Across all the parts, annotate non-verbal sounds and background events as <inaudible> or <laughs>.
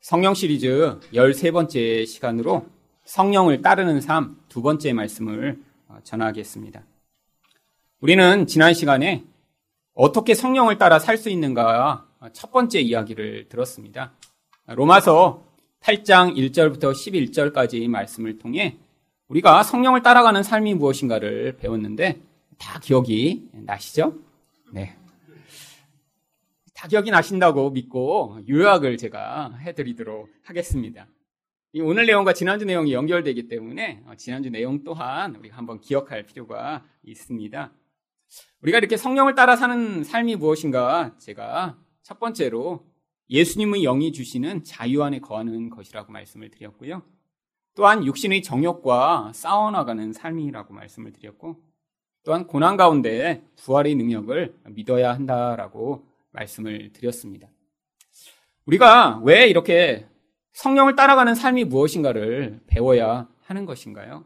성령 시리즈 13번째 시간으로 성령을 따르는 삶 두 번째 말씀을 어, 전하겠습니다. 우리는 지난 시간에 어떻게 성령을 따라 살 수 있는가 첫 번째 이야기를 들었습니다. 로마서 8장 1절부터 11절까지 말씀을 통해 우리가 성령을 따라가는 삶이 무엇인가를 배웠는데 다 기억이 나시죠? 네. 다 기억이 나신다고 믿고 요약을 제가 해드리도록 하겠습니다. 오늘 내용과 지난주 내용이 연결되기 때문에 어, 지난주 내용 또한 우리가 한번 기억할 필요가 있습니다. 우리가 이렇게 성령을 따라 사는 삶이 무엇인가 제가 첫 번째로 예수님의 영이 주시는 자유 안에 거하는 것이라고 말씀을 드렸고요. 또한 육신의 정욕과 싸워나가는 삶이라고 말씀을 드렸고 또한 고난 가운데 부활의 능력을 믿어야 한다라고 말씀을 드렸습니다. 우리가 왜 이렇게 성령을 따라가는 삶이 무엇인가를 배워야 하는 것인가요?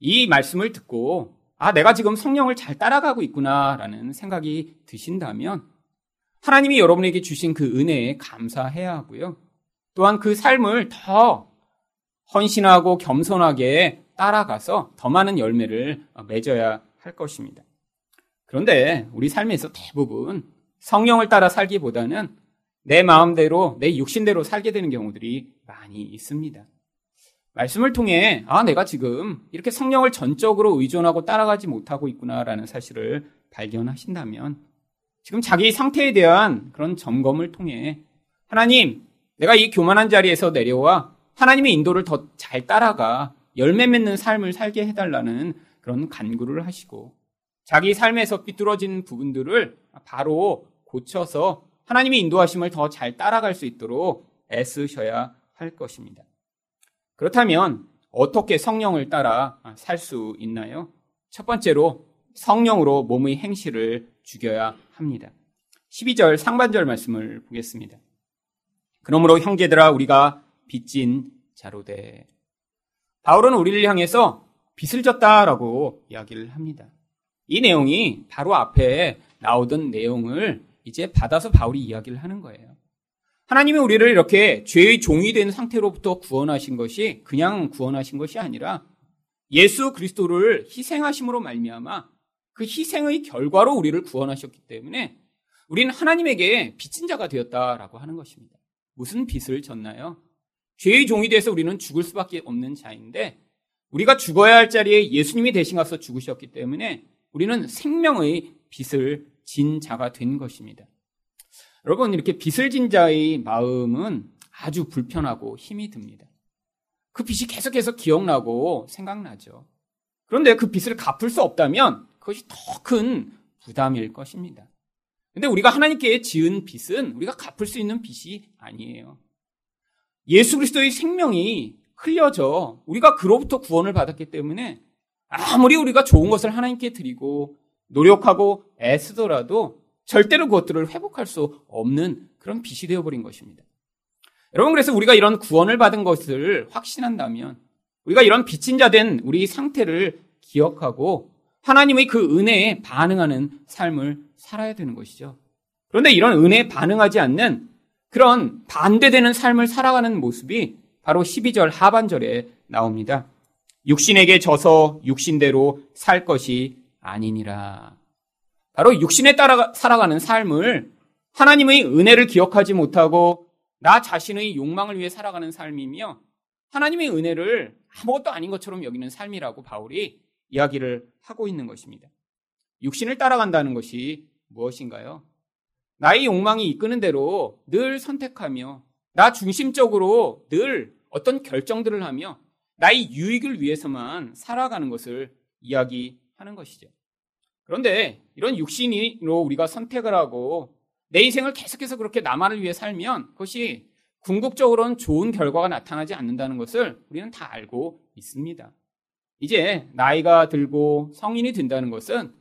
이 말씀을 듣고 아, 내가 지금 성령을 잘 따라가고 있구나라는 생각이 드신다면 하나님이 여러분에게 주신 그 은혜에 감사해야 하고요. 또한 그 삶을 더 헌신하고 겸손하게 따라가서 더 많은 열매를 맺어야 할 것입니다. 그런데 우리 삶에서 대부분 성령을 따라 살기보다는 내 마음대로, 내 육신대로 살게 되는 경우들이 많이 있습니다. 말씀을 통해, 아, 내가 지금 이렇게 성령을 전적으로 의존하고 따라가지 못하고 있구나라는 사실을 발견하신다면, 지금 자기 상태에 대한 그런 점검을 통해, 하나님, 내가 이 교만한 자리에서 내려와 하나님의 인도를 더 잘 따라가 열매 맺는 삶을 살게 해달라는 그런 간구를 하시고, 자기 삶에서 삐뚤어진 부분들을 바로 고쳐서 하나님의 인도하심을 더 잘 따라갈 수 있도록 애쓰셔야 할 것입니다. 그렇다면 어떻게 성령을 따라 살 수 있나요? 첫 번째로 성령으로 몸의 행실을 죽여야 합니다. 12절 상반절 말씀을 보겠습니다. 그러므로 형제들아 우리가 빚진 자로되 바울은 우리를 향해서 빚을 졌다라고 이야기를 합니다. 이 내용이 바로 앞에 나오던 내용을 이제 받아서 바울이 이야기를 하는 거예요. 하나님이 우리를 이렇게 죄의 종이 된 상태로부터 구원하신 것이 그냥 구원하신 것이 아니라 예수 그리스도를 희생하심으로 말미암아 그 희생의 결과로 우리를 구원하셨기 때문에 우리는 하나님에게 빚진 자가 되었다라고 하는 것입니다. 무슨 빚을 졌나요? 죄의 종이 돼서 우리는 죽을 수밖에 없는 자인데 우리가 죽어야 할 자리에 예수님이 대신 가서 죽으셨기 때문에 우리는 생명의 빚을 진 자가 된 것입니다. 여러분, 이렇게 빚을 진 자의 마음은 아주 불편하고 힘이 듭니다. 그 빚이 계속해서 기억나고 생각나죠. 그런데 그 빚을 갚을 수 없다면 그것이 더 큰 부담일 것입니다. 근데 우리가 하나님께 지은 빚은 우리가 갚을 수 있는 빚이 아니에요. 예수 그리스도의 생명이 흘려져 우리가 그로부터 구원을 받았기 때문에 아무리 우리가 좋은 것을 하나님께 드리고 노력하고 애쓰더라도 절대로 그것들을 회복할 수 없는 그런 빚이 되어버린 것입니다. 여러분, 그래서 우리가 이런 구원을 받은 것을 확신한다면 우리가 이런 빚진 자 된 우리 상태를 기억하고 하나님의 그 은혜에 반응하는 삶을 살아야 되는 것이죠. 그런데 이런 은혜에 반응하지 않는 그런 반대되는 삶을 살아가는 모습이 바로 12절 하반절에 나옵니다. 육신에게 져서 육신대로 살 것이 아니니라. 바로 육신에 따라 살아가는 삶을 하나님의 은혜를 기억하지 못하고 나 자신의 욕망을 위해 살아가는 삶이며 하나님의 은혜를 아무것도 아닌 것처럼 여기는 삶이라고 바울이 이야기를 하고 있는 것입니다. 육신을 따라간다는 것이 무엇인가요? 나의 욕망이 이끄는 대로 늘 선택하며 나 중심적으로 늘 어떤 결정들을 하며 나의 유익을 위해서만 살아가는 것을 이야기하는 것이죠. 그런데 이런 육신으로 우리가 선택을 하고 내 인생을 계속해서 그렇게 나만을 위해 살면 그것이 궁극적으로는 좋은 결과가 나타나지 않는다는 것을 우리는 다 알고 있습니다. 이제 나이가 들고 성인이 된다는 것은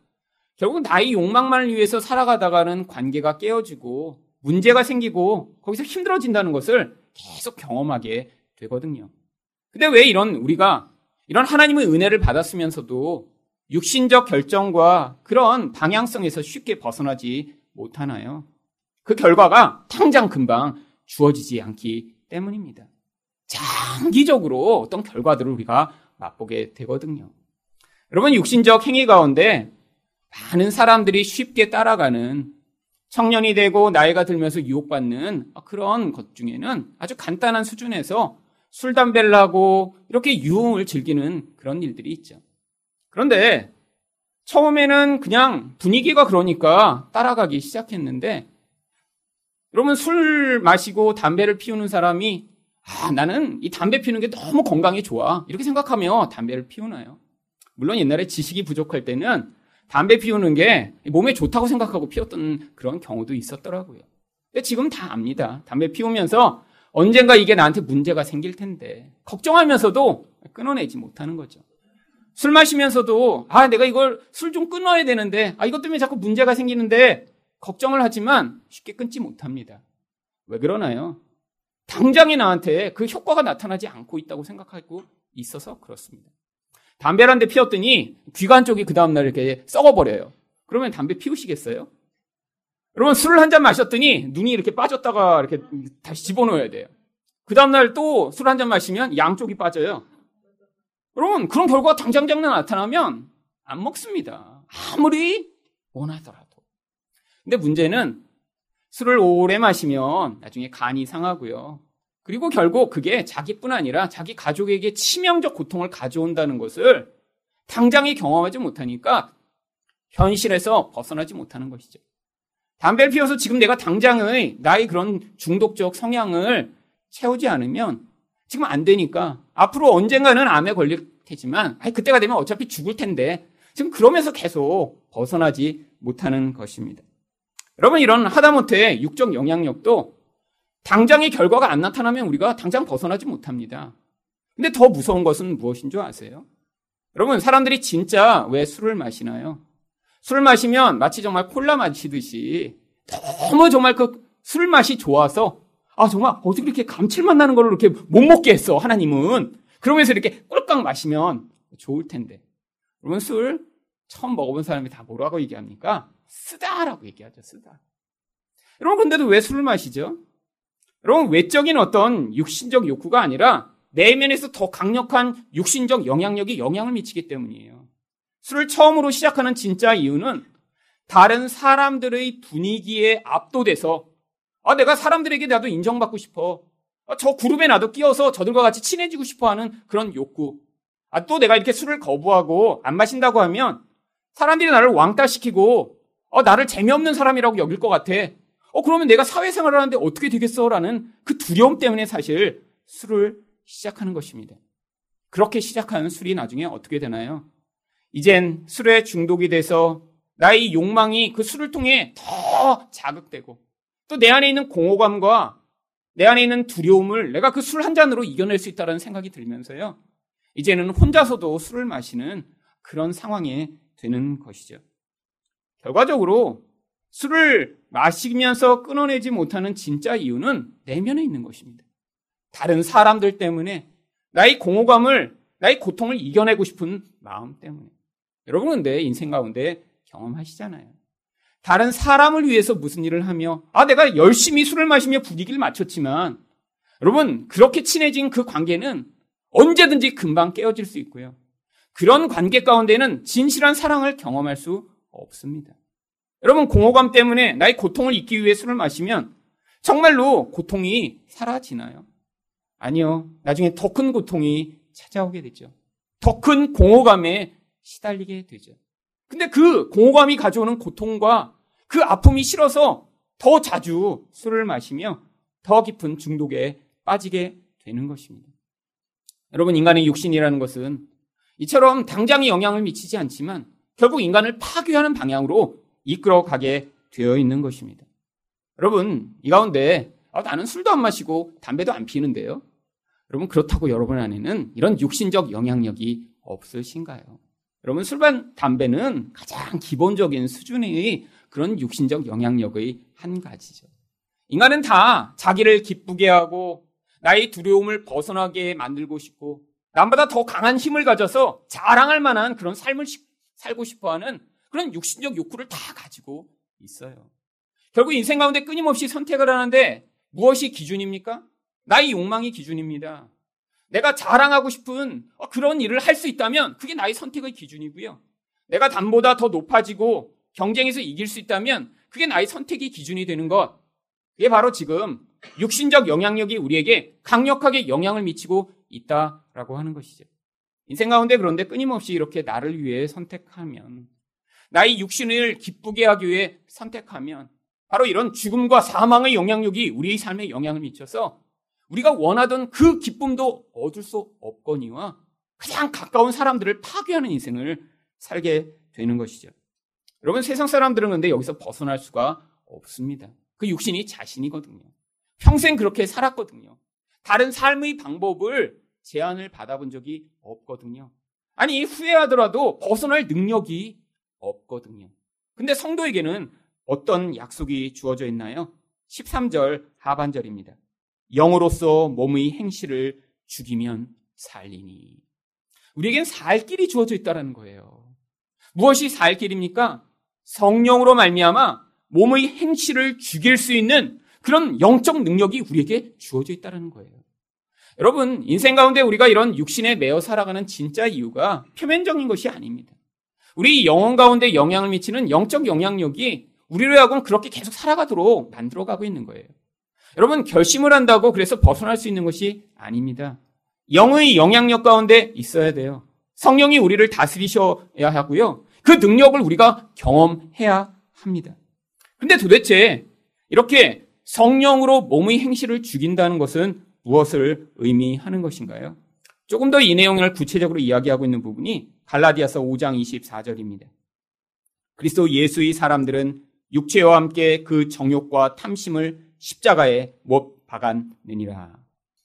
결국 나의 욕망만을 위해서 살아가다가는 관계가 깨어지고 문제가 생기고 거기서 힘들어진다는 것을 계속 경험하게 되거든요. 근데 왜 이런 우리가 이런 하나님의 은혜를 받았으면서도 육신적 결정과 그런 방향성에서 쉽게 벗어나지 못하나요? 그 결과가 당장 금방 주어지지 않기 때문입니다. 장기적으로 어떤 결과들을 우리가 맛보게 되거든요. 여러분, 육신적 행위 가운데 많은 사람들이 쉽게 따라가는 청년이 되고 나이가 들면서 유혹받는 그런 것 중에는 아주 간단한 수준에서 술, 담배를 하고 이렇게 유흥을 즐기는 그런 일들이 있죠. 그런데 처음에는 그냥 분위기가 그러니까 따라가기 시작했는데 여러분 술 마시고 담배를 피우는 사람이 아, 나는 이 담배 피우는 게 너무 건강에 좋아. 이렇게 생각하며 담배를 피우나요? 물론 옛날에 지식이 부족할 때는 담배 피우는 게 몸에 좋다고 생각하고 피웠던 그런 경우도 있었더라고요. 근데 지금 다 압니다. 담배 피우면서 언젠가 이게 나한테 문제가 생길 텐데 걱정하면서도 끊어내지 못하는 거죠. 술 마시면서도 아 내가 이걸 술 좀 끊어야 되는데 아 이것 때문에 자꾸 문제가 생기는데 걱정을 하지만 쉽게 끊지 못합니다. 왜 그러나요? 당장에 나한테 그 효과가 나타나지 않고 있다고 생각하고 있어서 그렇습니다. 담배를 한 대 피웠더니 귀관 쪽이 그 다음날 이렇게 썩어버려요. 그러면 담배 피우시겠어요? 여러분 술을 한 잔 마셨더니 눈이 이렇게 빠졌다가 이렇게 다시 집어넣어야 돼요. 그 다음날 또 술 한 잔 마시면 양쪽이 빠져요. 여러분 그런 결과가 당장 장난 나타나면 안 먹습니다. 아무리 원하더라도. 근데 문제는 술을 오래 마시면 나중에 간이 상하고요. 그리고 결국 그게 자기뿐 아니라 자기 가족에게 치명적 고통을 가져온다는 것을 당장에 경험하지 못하니까 현실에서 벗어나지 못하는 것이죠. 담배를 피워서 지금 내가 당장의 나의 그런 중독적 성향을 채우지 않으면 지금 안 되니까 앞으로 언젠가는 암에 걸릴 테지만 아니 그때가 되면 어차피 죽을 텐데 지금 그러면서 계속 벗어나지 못하는 것입니다. 여러분 이런 하다못해 육적 영향력도 당장의 결과가 안 나타나면 우리가 당장 벗어나지 못합니다. 근데 더 무서운 것은 무엇인 줄 아세요? 여러분 사람들이 진짜 왜 술을 마시나요? 술을 마시면 마치 정말 콜라 마시듯이 너무 정말 그 술 맛이 좋아서 아 정말 어떻게 이렇게 감칠맛 나는 걸 이렇게 못 먹게 했어 하나님은 그러면서 이렇게 꿀꺽 마시면 좋을 텐데 여러분 술 처음 먹어본 사람이 다 뭐라고 얘기합니까? 쓰다라고 얘기하죠, 쓰다. 여러분, 근데도 왜 술을 마시죠? 여러분, 외적인 어떤 육신적 욕구가 아니라 내면에서 더 강력한 육신적 영향력이 영향을 미치기 때문이에요. 술을 처음으로 시작하는 진짜 이유는 다른 사람들의 분위기에 압도돼서 아, 내가 사람들에게 나도 인정받고 싶어. 아, 저 그룹에 나도 끼어서 저들과 같이 친해지고 싶어 하는 그런 욕구. 아, 또 내가 이렇게 술을 거부하고 안 마신다고 하면 사람들이 나를 왕따시키고 어, 나를 재미없는 사람이라고 여길 것 같아. 어, 그러면 내가 사회생활을 하는데 어떻게 되겠어? 라는 그 두려움 때문에 사실 술을 시작하는 것입니다. 그렇게 시작하는 술이 나중에 어떻게 되나요? 이젠 술에 중독이 돼서 나의 욕망이 그 술을 통해 더 자극되고 또 내 안에 있는 공허감과 내 안에 있는 두려움을 내가 그 술 한 잔으로 이겨낼 수 있다는 생각이 들면서요. 이제는 혼자서도 술을 마시는 그런 상황에 되는 것이죠. 결과적으로 술을 마시면서 끊어내지 못하는 진짜 이유는 내면에 있는 것입니다. 다른 사람들 때문에 나의 공허감을, 나의 고통을 이겨내고 싶은 마음 때문에. 여러분은 내 인생 가운데 경험하시잖아요. 다른 사람을 위해서 무슨 일을 하며, 아, 내가 열심히 술을 마시며 분위기를 맞췄지만, 여러분, 그렇게 친해진 그 관계는 언제든지 금방 깨어질 수 있고요. 그런 관계 가운데는 진실한 사랑을 경험할 수 없습니다. 여러분, 공허감 때문에 나의 고통을 잊기 위해 술을 마시면 정말로 고통이 사라지나요? 아니요. 나중에 더 큰 고통이 찾아오게 되죠. 더 큰 공허감에 시달리게 되죠. 근데 그 공허감이 가져오는 고통과 그 아픔이 싫어서 더 자주 술을 마시며 더 깊은 중독에 빠지게 되는 것입니다. 여러분, 인간의 육신이라는 것은 이처럼 당장의 영향을 미치지 않지만 결국 인간을 파괴하는 방향으로 이끌어가게 되어 있는 것입니다. 여러분, 이 가운데 아, 나는 술도 안 마시고 담배도 안 피는데요. 여러분, 그렇다고 여러분 안에는 이런 육신적 영향력이 없으신가요? 여러분, 술반 담배는 가장 기본적인 수준의 그런 육신적 영향력의 한 가지죠. 인간은 다 자기를 기쁘게 하고 나의 두려움을 벗어나게 만들고 싶고 남보다 더 강한 힘을 가져서 자랑할 만한 그런 삶을 살고 싶어 하는 그런 육신적 욕구를 다 가지고 있어요. 결국 인생 가운데 끊임없이 선택을 하는데 무엇이 기준입니까? 나의 욕망이 기준입니다. 내가 자랑하고 싶은 그런 일을 할 수 있다면 그게 나의 선택의 기준이고요. 내가 담보다 더 높아지고 경쟁에서 이길 수 있다면 그게 나의 선택이 기준이 되는 것. 그게 바로 지금 육신적 영향력이 우리에게 강력하게 영향을 미치고 있다라고 하는 것이죠. 인생 가운데 그런데 끊임없이 이렇게 나를 위해 선택하면 나의 육신을 기쁘게 하기 위해 선택하면 바로 이런 죽음과 사망의 영향력이 우리의 삶에 영향을 미쳐서 우리가 원하던 그 기쁨도 얻을 수 없거니와 그냥 가까운 사람들을 파괴하는 인생을 살게 되는 것이죠. 여러분 세상 사람들은 근데 여기서 벗어날 수가 없습니다. 그 육신이 자신이거든요. 평생 그렇게 살았거든요. 다른 삶의 방법을 제안을 받아본 적이 없거든요. 아니 후회하더라도 벗어날 능력이 없거든요. 근데 성도에게는 어떤 약속이 주어져 있나요? 13절 하반절입니다. 영으로서 몸의 행실을 죽이면 살리니. 우리에겐 살 길이 주어져 있다는 거예요. 무엇이 살 길입니까? 성령으로 말미암아 몸의 행실을 죽일 수 있는 그런 영적 능력이 우리에게 주어져 있다는 거예요. 여러분, 인생 가운데 우리가 이런 육신에 매어 살아가는 진짜 이유가 표면적인 것이 아닙니다. 우리 영혼 가운데 영향을 미치는 영적 영향력이 우리로 하여금 그렇게 계속 살아가도록 만들어가고 있는 거예요. 여러분, 결심을 한다고 그래서 벗어날 수 있는 것이 아닙니다. 영의 영향력 가운데 있어야 돼요. 성령이 우리를 다스리셔야 하고요. 그 능력을 우리가 경험해야 합니다. 근데 도대체 이렇게 성령으로 몸의 행실을 죽인다는 것은 무엇을 의미하는 것인가요? 조금 더 이 내용을 구체적으로 이야기하고 있는 부분이 갈라디아서 5장 24절입니다. 그리스도 예수의 사람들은 육체와 함께 그 정욕과 탐심을 십자가에 못 박았느니라.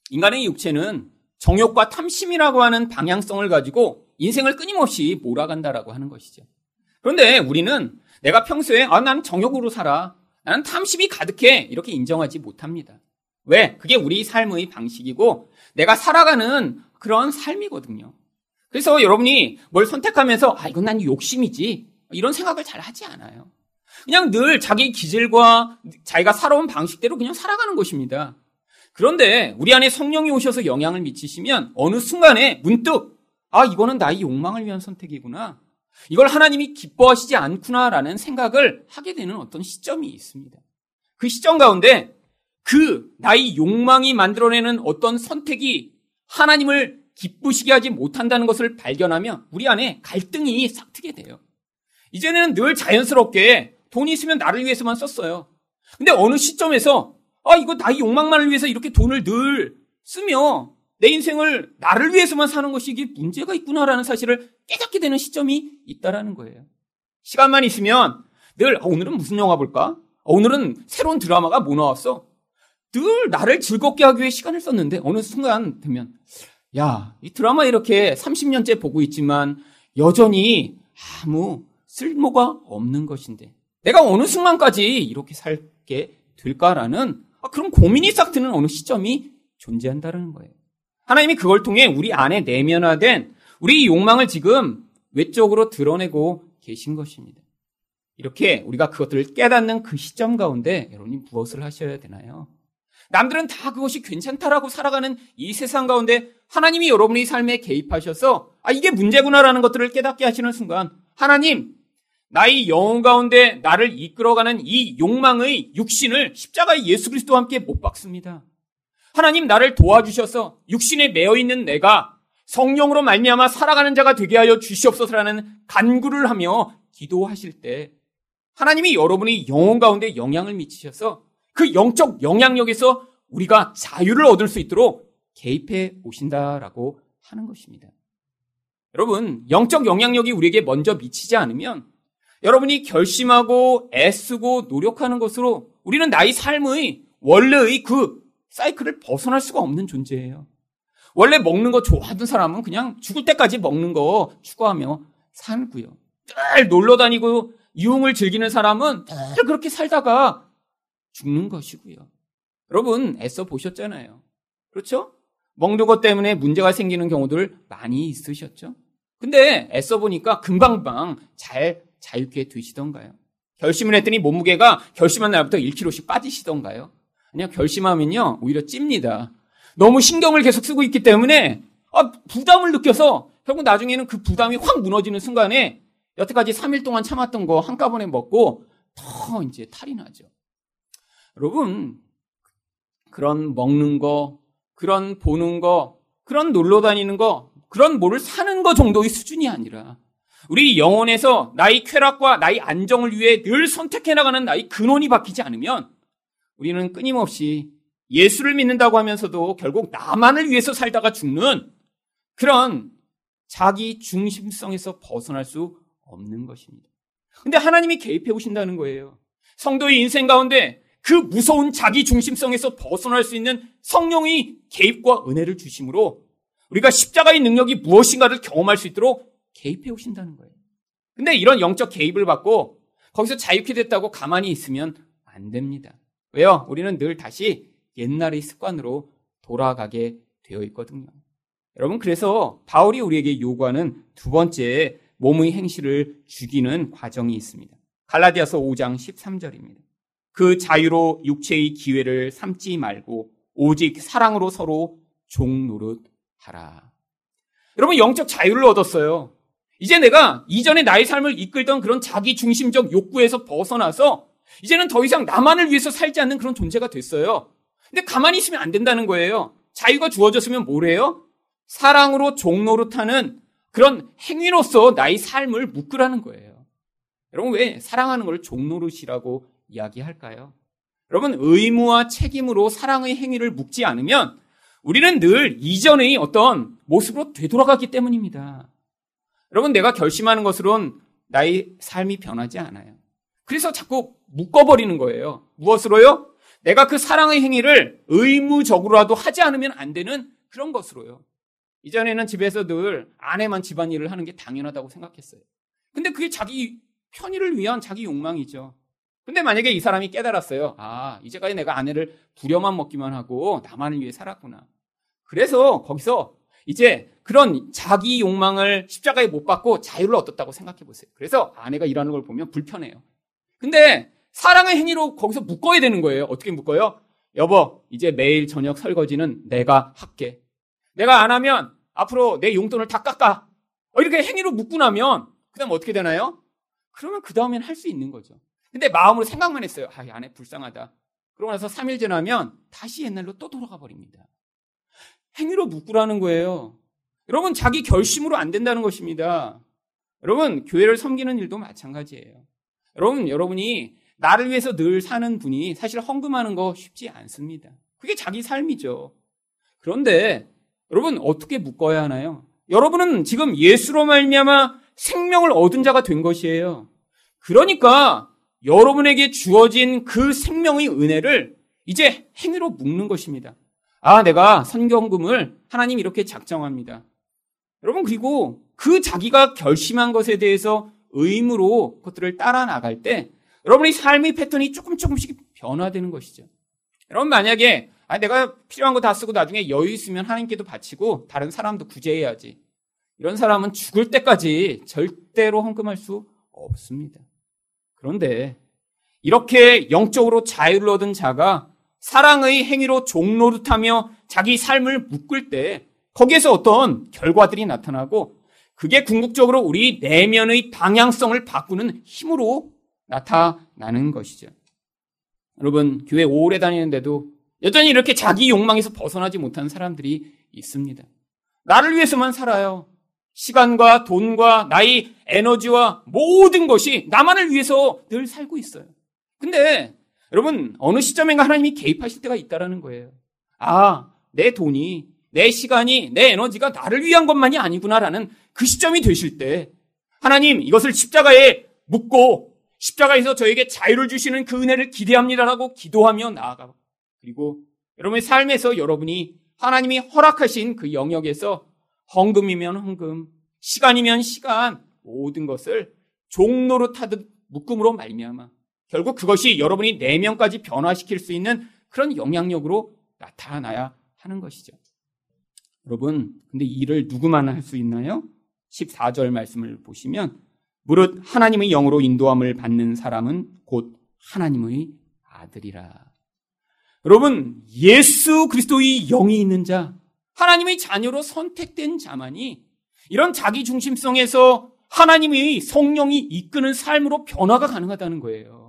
인간의 육체는 정욕과 탐심이라고 하는 방향성을 가지고 인생을 끊임없이 몰아간다라고 하는 것이죠. 그런데 우리는 내가 평소에 아, 나는 정욕으로 살아. 나는 탐심이 가득해. 이렇게 인정하지 못합니다. 왜? 그게 우리 삶의 방식이고 내가 살아가는 그런 삶이거든요. 그래서 여러분이 뭘 선택하면서 아, 이건 난 욕심이지. 이런 생각을 잘 하지 않아요. 그냥 늘 자기 기질과 자기가 살아온 방식대로 그냥 살아가는 것입니다. 그런데 우리 안에 성령이 오셔서 영향을 미치시면 어느 순간에 문득 아, 이거는 나의 욕망을 위한 선택이구나. 이걸 하나님이 기뻐하시지 않구나라는 생각을 하게 되는 어떤 시점이 있습니다. 그 시점 가운데 그 나의 욕망이 만들어내는 어떤 선택이 하나님을 기쁘시게 하지 못한다는 것을 발견하면 우리 안에 갈등이 싹트게 돼요. 이제는 늘 자연스럽게 돈이 있으면 나를 위해서만 썼어요. 근데 어느 시점에서 아 이거 나의 욕망만을 위해서 이렇게 돈을 늘 쓰며 내 인생을 나를 위해서만 사는 것이 이게 문제가 있구나라는 사실을 깨닫게 되는 시점이 있다라는 거예요. 시간만 있으면 늘 아, 오늘은 무슨 영화 볼까? 아, 오늘은 새로운 드라마가 뭐 나왔어? 늘 나를 즐겁게 하기 위해 시간을 썼는데 어느 순간 되면 야, 이 드라마 이렇게 30년째 보고 있지만 여전히 아무 쓸모가 없는 것인데 내가 어느 순간까지 이렇게 살게 될까라는 아, 그런 고민이 싹 드는 어느 시점이 존재한다는 거예요. 하나님이 그걸 통해 우리 안에 내면화된 우리 욕망을 지금 외적으로 드러내고 계신 것입니다. 이렇게 우리가 그것들을 깨닫는 그 시점 가운데 여러분이 무엇을 하셔야 되나요? 남들은 다 그것이 괜찮다라고 살아가는 이 세상 가운데 하나님이 여러분의 삶에 개입하셔서 아 이게 문제구나라는 것들을 깨닫게 하시는 순간 하나님 나의 영혼 가운데 나를 이끌어가는 이 욕망의 육신을 십자가의 예수 그리스도와 함께 못 박습니다. 하나님 나를 도와주셔서 육신에 매어 있는 내가 성령으로 말미암아 살아가는 자가 되게 하여 주시옵소서라는 간구를 하며 기도하실 때 하나님이 여러분의 영혼 가운데 영향을 미치셔서 그 영적 영향력에서 우리가 자유를 얻을 수 있도록 개입해 오신다라고 하는 것입니다. 여러분, 영적 영향력이 우리에게 먼저 미치지 않으면 여러분이 결심하고 애쓰고 노력하는 것으로 우리는 나의 삶의 원래의 그 사이클을 벗어날 수가 없는 존재예요. 원래 먹는 거 좋아하던 사람은 그냥 죽을 때까지 먹는 거 추구하며 살고요. 늘 놀러 다니고 유흥을 즐기는 사람은 늘 그렇게 살다가 죽는 것이고요. 여러분 애써 보셨잖아요. 그렇죠? 먹는 것 때문에 문제가 생기는 경우들 많이 있으셨죠? 근데 애써 보니까 금방방 잘 자유케 되시던가요? 결심을 했더니 몸무게가 결심한 날부터 1kg씩 빠지시던가요? 아니요, 결심하면요, 오히려 찝니다. 너무 신경을 계속 쓰고 있기 때문에, 아, 부담을 느껴서, 결국 나중에는 그 부담이 확 무너지는 순간에, 여태까지 3일 동안 참았던 거 한꺼번에 먹고, 더 이제 탈이 나죠. 여러분, 그런 먹는 거, 그런 보는 거, 그런 놀러 다니는 거, 그런 뭐를 사는 거 정도의 수준이 아니라, 우리 영혼에서 나의 쾌락과 나의 안정을 위해 늘 선택해 나가는 나의 근원이 바뀌지 않으면 우리는 끊임없이 예수를 믿는다고 하면서도 결국 나만을 위해서 살다가 죽는 그런 자기 중심성에서 벗어날 수 없는 것입니다. 근데 하나님이 개입해 오신다는 거예요. 성도의 인생 가운데 그 무서운 자기 중심성에서 벗어날 수 있는 성령의 개입과 은혜를 주심으로 우리가 십자가의 능력이 무엇인가를 경험할 수 있도록 개입해 오신다는 거예요. 근데 이런 영적 개입을 받고 거기서 자유케 됐다고 가만히 있으면 안 됩니다. 왜요? 우리는 늘 다시 옛날의 습관으로 돌아가게 되어 있거든요. 여러분, 그래서 바울이 우리에게 요구하는 두 번째 몸의 행실을 죽이는 과정이 있습니다. 갈라디아서 5장 13절입니다. 그 자유로 육체의 기회를 삼지 말고 오직 사랑으로 서로 종 노릇하라. 여러분 영적 자유를 얻었어요. 이제 내가 이전에 나의 삶을 이끌던 그런 자기 중심적 욕구에서 벗어나서 이제는 더 이상 나만을 위해서 살지 않는 그런 존재가 됐어요. 근데 가만히 있으면 안 된다는 거예요. 자유가 주어졌으면 뭐래요? 사랑으로 종노릇하는 그런 행위로서 나의 삶을 묶으라는 거예요. 여러분 왜 사랑하는 걸 종노릇이라고 이야기할까요? 여러분 의무와 책임으로 사랑의 행위를 묶지 않으면 우리는 늘 이전의 어떤 모습으로 되돌아가기 때문입니다. 여러분, 내가 결심하는 것으로는 나의 삶이 변하지 않아요. 그래서 자꾸 묶어버리는 거예요. 무엇으로요? 내가 그 사랑의 행위를 의무적으로라도 하지 않으면 안 되는 그런 것으로요. 이전에는 집에서 늘 아내만 집안일을 하는 게 당연하다고 생각했어요. 근데 그게 자기 편의를 위한 자기 욕망이죠. 근데 만약에 이 사람이 깨달았어요. 아, 이제까지 내가 아내를 부려만 먹기만 하고 나만을 위해 살았구나. 그래서 거기서 이제 그런 자기 욕망을 십자가에 못 받고 자유를 얻었다고 생각해 보세요. 그래서 아내가 일하는 걸 보면 불편해요. 근데 사랑의 행위로 거기서 묶어야 되는 거예요. 어떻게 묶어요? 여보, 이제 매일 저녁 설거지는 내가 할게. 내가 안 하면 앞으로 내 용돈을 다 깎아. 어, 이렇게 행위로 묶고 나면 그 다음 어떻게 되나요? 그러면 그 다음엔 할 수 있는 거죠. 근데 마음으로 생각만 했어요. 아, 아내 불쌍하다. 그러고 나서 3일 지나면 다시 옛날로 또 돌아가 버립니다. 행위로 묶으라는 거예요. 여러분, 자기 결심으로 안 된다는 것입니다. 여러분, 교회를 섬기는 일도 마찬가지예요. 여러분, 여러분이 나를 위해서 늘 사는 분이 사실 헌금하는 거 쉽지 않습니다. 그게 자기 삶이죠. 그런데 여러분 어떻게 묶어야 하나요? 여러분은 지금 예수로 말미암아 생명을 얻은 자가 된 것이에요. 그러니까 여러분에게 주어진 그 생명의 은혜를 이제 행위로 묶는 것입니다. 아, 내가 선경금을 하나님 이렇게 작정합니다. 여러분, 그리고 그 자기가 결심한 것에 대해서 의무로 그것들을 따라 나갈 때 여러분의 삶의 패턴이 조금 조금씩 변화되는 것이죠. 여러분, 만약에 아, 내가 필요한 거 다 쓰고 나중에 여유 있으면 하나님께도 바치고 다른 사람도 구제해야지. 이런 사람은 죽을 때까지 절대로 헌금할 수 없습니다. 그런데 이렇게 영적으로 자유를 얻은 자가 사랑의 행위로 종노릇하며 자기 삶을 묶을 때 거기에서 어떤 결과들이 나타나고 그게 궁극적으로 우리 내면의 방향성을 바꾸는 힘으로 나타나는 것이죠. 여러분, 교회 오래 다니는데도 여전히 이렇게 자기 욕망에서 벗어나지 못한 사람들이 있습니다. 나를 위해서만 살아요. 시간과 돈과 나의 에너지와 모든 것이 나만을 위해서 늘 살고 있어요. 근데 여러분, 어느 시점인가 하나님이 개입하실 때가 있다라는 거예요. 아, 내 돈이, 내 시간이, 내 에너지가 나를 위한 것만이 아니구나라는 그 시점이 되실 때, 하나님, 이것을 십자가에 묻고, 십자가에서 저에게 자유를 주시는 그 은혜를 기대합니다라고 기도하며 나아가. 그리고 여러분의 삶에서 여러분이 하나님이 허락하신 그 영역에서 헌금이면 헌금, 시간이면 시간, 모든 것을 종로로 타듯 묶음으로 말미암아 결국 그것이 여러분이 내면까지 변화시킬 수 있는 그런 영향력으로 나타나야 하는 것이죠. 여러분, 근데 이 일을 누구만 할 수 있나요? 14절 말씀을 보시면 무릇 하나님의 영으로 인도함을 받는 사람은 곧 하나님의 아들이라. 여러분, 예수 그리스도의 영이 있는 자, 하나님의 자녀로 선택된 자만이 이런 자기 중심성에서 하나님의 성령이 이끄는 삶으로 변화가 가능하다는 거예요.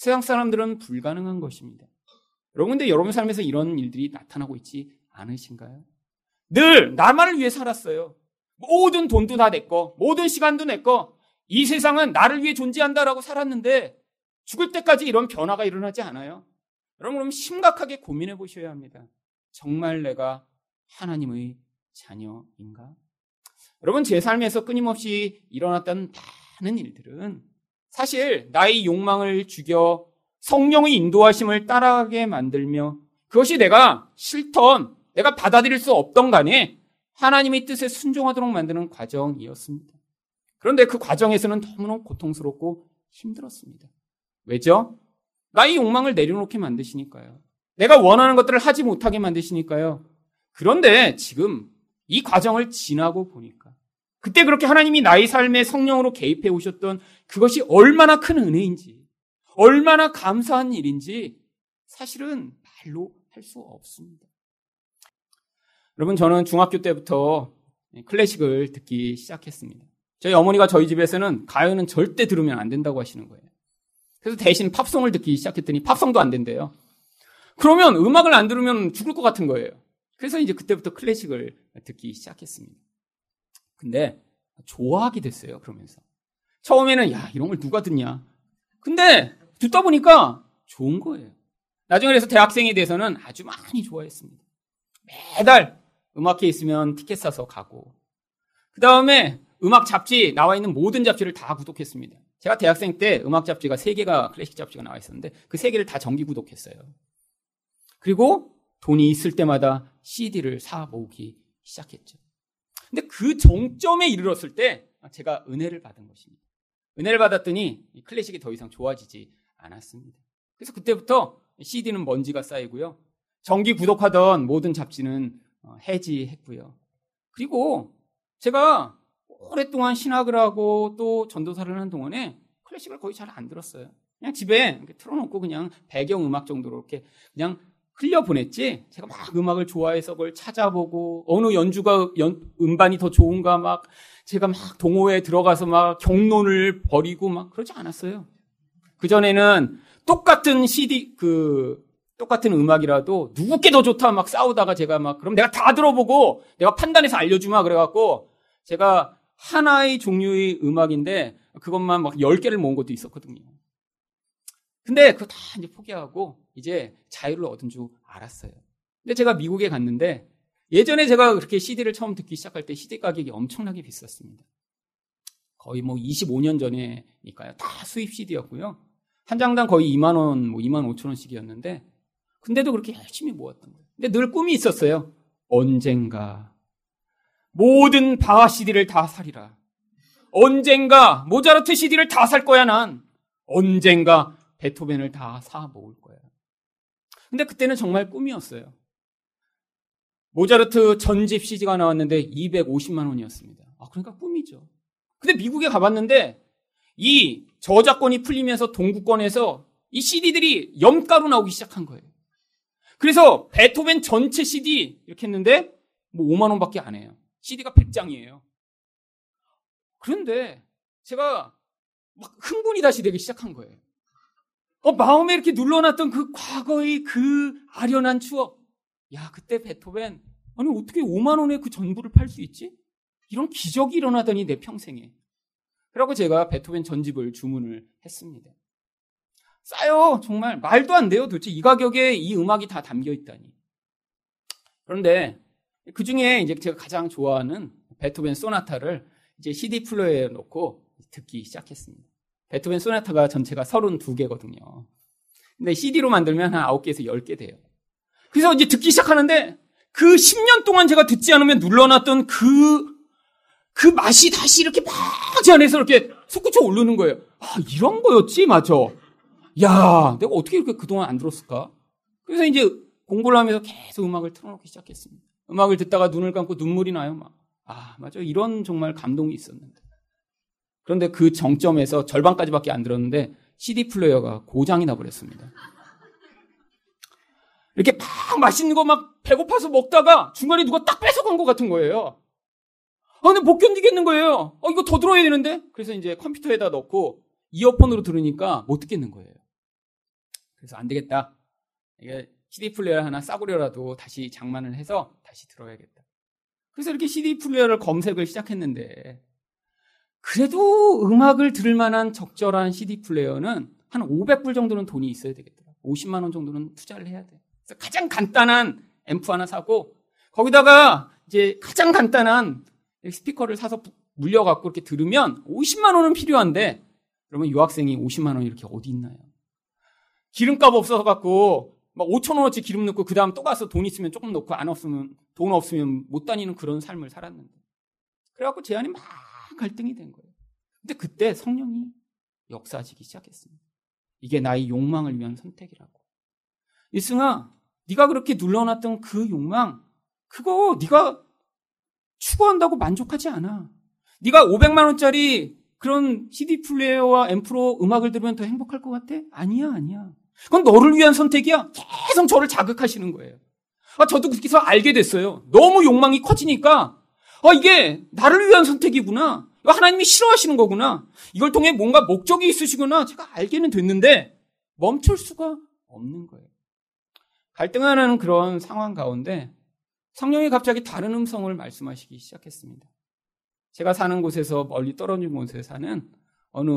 세상 사람들은 불가능한 것입니다. 여러분, 근데 여러분 삶에서 이런 일들이 나타나고 있지 않으신가요? 늘 나만을 위해 살았어요. 모든 돈도 다내 거, 모든 시간도 내 거. 이 세상은 나를 위해 존재한다라고 살았는데 죽을 때까지 이런 변화가 일어나지 않아요. 여러분 그럼 심각하게 고민해 보셔야 합니다. 정말 내가 하나님의 자녀인가? 여러분 제 삶에서 끊임없이 일어났던 많은 일들은 사실 나의 욕망을 죽여 성령의 인도하심을 따라가게 만들며 그것이 내가 싫던 내가 받아들일 수 없던 간에 하나님의 뜻에 순종하도록 만드는 과정이었습니다. 그런데 그 과정에서는 너무나 고통스럽고 힘들었습니다. 왜죠? 나의 욕망을 내려놓게 만드시니까요. 내가 원하는 것들을 하지 못하게 만드시니까요. 그런데 지금 이 과정을 지나고 보니까 그때 그렇게 하나님이 나의 삶에 성령으로 개입해 오셨던 그것이 얼마나 큰 은혜인지, 얼마나 감사한 일인지 사실은 말로 할 수 없습니다. 여러분, 저는 중학교 때부터 클래식을 듣기 시작했습니다. 저희 어머니가 저희 집에서는 가요는 절대 들으면 안 된다고 하시는 거예요. 그래서 대신 팝송을 듣기 시작했더니 팝송도 안 된대요. 그러면 음악을 안 들으면 죽을 것 같은 거예요. 그래서 이제 그때부터 클래식을 듣기 시작했습니다. 근데 좋아하게 됐어요. 그러면서. 처음에는 야, 이런 걸 누가 듣냐. 근데 듣다 보니까 좋은 거예요. 나중에 그래서 대학생이 돼서는 아주 많이 좋아했습니다. 매달 음악회 있으면 티켓 사서 가고. 그 다음에 음악 잡지 나와 있는 모든 잡지를 다 구독했습니다. 제가 대학생 때 음악 잡지가 3개가 클래식 잡지가 나와 있었는데 그 3개를 다 정기 구독했어요. 그리고 돈이 있을 때마다 CD를 사 모으기 시작했죠. 근데 그 정점에 이르렀을 때 제가 은혜를 받은 것입니다. 은혜를 받았더니 클래식이 더 이상 좋아지지 않았습니다. 그래서 그때부터 CD는 먼지가 쌓이고요. 정기 구독하던 모든 잡지는 어, 해지했고요. 그리고 제가 오랫동안 신학을 하고 또 전도사를 하는 동안에 클래식을 거의 잘 안 들었어요. 그냥 집에 틀어놓고 그냥 배경 음악 정도로 이렇게 그냥 흘려 보냈지. 제가 막 음악을 좋아해서 그걸 찾아보고 어느 연주가 연, 음반이 더 좋은가 막 제가 막 동호회에 들어가서 막 경론을 벌이고 막 그러지 않았어요. 그 전에는 똑같은 CD 그 똑같은 음악이라도 누구께 더 좋다 막 싸우다가 제가 막 그럼 내가 다 들어보고 내가 판단해서 알려주마 그래갖고 제가 하나의 종류의 음악인데 그것만 막 10개를 모은 것도 있었거든요. 근데 그거 다 이제 포기하고 이제 자유를 얻은 줄 알았어요. 근데 제가 미국에 갔는데 예전에 제가 그렇게 CD를 처음 듣기 시작할 때 CD 가격이 엄청나게 비쌌습니다. 거의 뭐 25년 전에니까요. 다 수입 CD였고요. 한 장당 거의 2만 원, 뭐 2만 5천 원씩이었는데 근데도 그렇게 열심히 모았던 거예요. 근데 늘 꿈이 있었어요. 언젠가 모든 바하 CD를 다 사리라. 언젠가 모자르트 CD를 다 살 거야 난. 언젠가 베토벤을 다 사 모을 거야. 근데 그때는 정말 꿈이었어요. 모자르트 전집 CD가 나왔는데 250만 원이었습니다. 아, 그러니까 꿈이죠. 근데 미국에 가봤는데 이 저작권이 풀리면서 동구권에서 이 CD들이 염가로 나오기 시작한 거예요. 그래서 베토벤 전체 CD 이렇게 했는데 뭐 5만 원밖에 안 해요. CD가 100장이에요. 그런데 제가 막 흥분이 다시 되기 시작한 거예요. 어, 마음에 이렇게 눌러놨던 그 과거의 그 아련한 추억. 야, 그때 베토벤, 아니, 어떻게 5만원에 그 전부를 팔 수 있지? 이런 기적이 일어나더니 내 평생에. 그러고 제가 베토벤 전집을 주문을 했습니다. 싸요. 정말. 말도 안 돼요. 도대체 이 가격에 이 음악이 다 담겨 있다니. 그런데 그 중에 이제 제가 가장 좋아하는 베토벤 소나타를 이제 CD 플레이어에 놓고 듣기 시작했습니다. 베토벤 소나타가 전체가 32개거든요. 근데 CD로 만들면 한 9개에서 10개 돼요. 그래서 이제 듣기 시작하는데 그 10년 동안 제가 듣지 않으면 눌러놨던 그, 그 맛이 다시 이렇게 막 제 안에서 이렇게 솟구쳐 오르는 거예요. 아, 이런 거였지? 맞아. 야, 내가 어떻게 이렇게 그동안 안 들었을까? 그래서 이제 공부를 하면서 계속 음악을 틀어놓기 시작했습니다. 음악을 듣다가 눈을 감고 눈물이 나요, 막. 아, 맞아. 이런 정말 감동이 있었는데. 그런데 그 정점에서 절반까지밖에 안 들었는데 CD 플레이어가 고장이 나버렸습니다. 이렇게 막 맛있는 거 막 배고파서 먹다가 중간에 누가 딱 뺏어간 것 같은 거예요. 아, 근데 못 견디겠는 거예요. 어, 이거 더 들어야 되는데? 그래서 이제 컴퓨터에다 넣고 이어폰으로 들으니까 못 듣겠는 거예요. 그래서 안 되겠다. 이게 CD 플레이어 하나 싸구려라도 다시 장만을 해서 다시 들어야겠다. 그래서 이렇게 CD 플레이어를 검색을 시작했는데 그래도 음악을 들을 만한 적절한 CD 플레이어는 한 500불 정도는 돈이 있어야 되겠더라. 50만 원 정도는 투자를 해야 돼. 그래서 가장 간단한 앰프 하나 사고 거기다가 이제 가장 간단한 스피커를 사서 물려갖고 이렇게 들으면 50만 원은 필요한데 그러면 유학생이 50만 원이 이렇게 어디 있나요? 기름값 없어서 갖고 막 5천 원어치 기름 넣고 그 다음 또 가서 돈 있으면 조금 넣고 안 없으면 돈 없으면 못 다니는 그런 삶을 살았는데 그래갖고 제 안에 막 갈등이 된 거예요. 근데 그때 성령이 역사하기 시작했습니다. 이게 나의 욕망을 위한 선택이라고. 이승아, 네가 그렇게 눌러놨던 그 욕망, 그거 네가 추구한다고 만족하지 않아. 네가 500만 원짜리 그런 CD 플레이어와 앰프로 음악을 들으면 더 행복할 것 같아? 아니야, 아니야. 그건 너를 위한 선택이야. 계속 저를 자극하시는 거예요. 아, 저도 그렇게 해서 알게 됐어요. 너무 욕망이 커지니까, 아, 이게 나를 위한 선택이구나. 하나님이 싫어하시는 거구나. 이걸 통해 뭔가 목적이 있으시구나. 제가 알게는 됐는데, 멈출 수가 없는 거예요. 갈등하는 그런 상황 가운데, 성령이 갑자기 다른 음성을 말씀하시기 시작했습니다. 제가 사는 곳에서 멀리 떨어진 곳에 사는 어느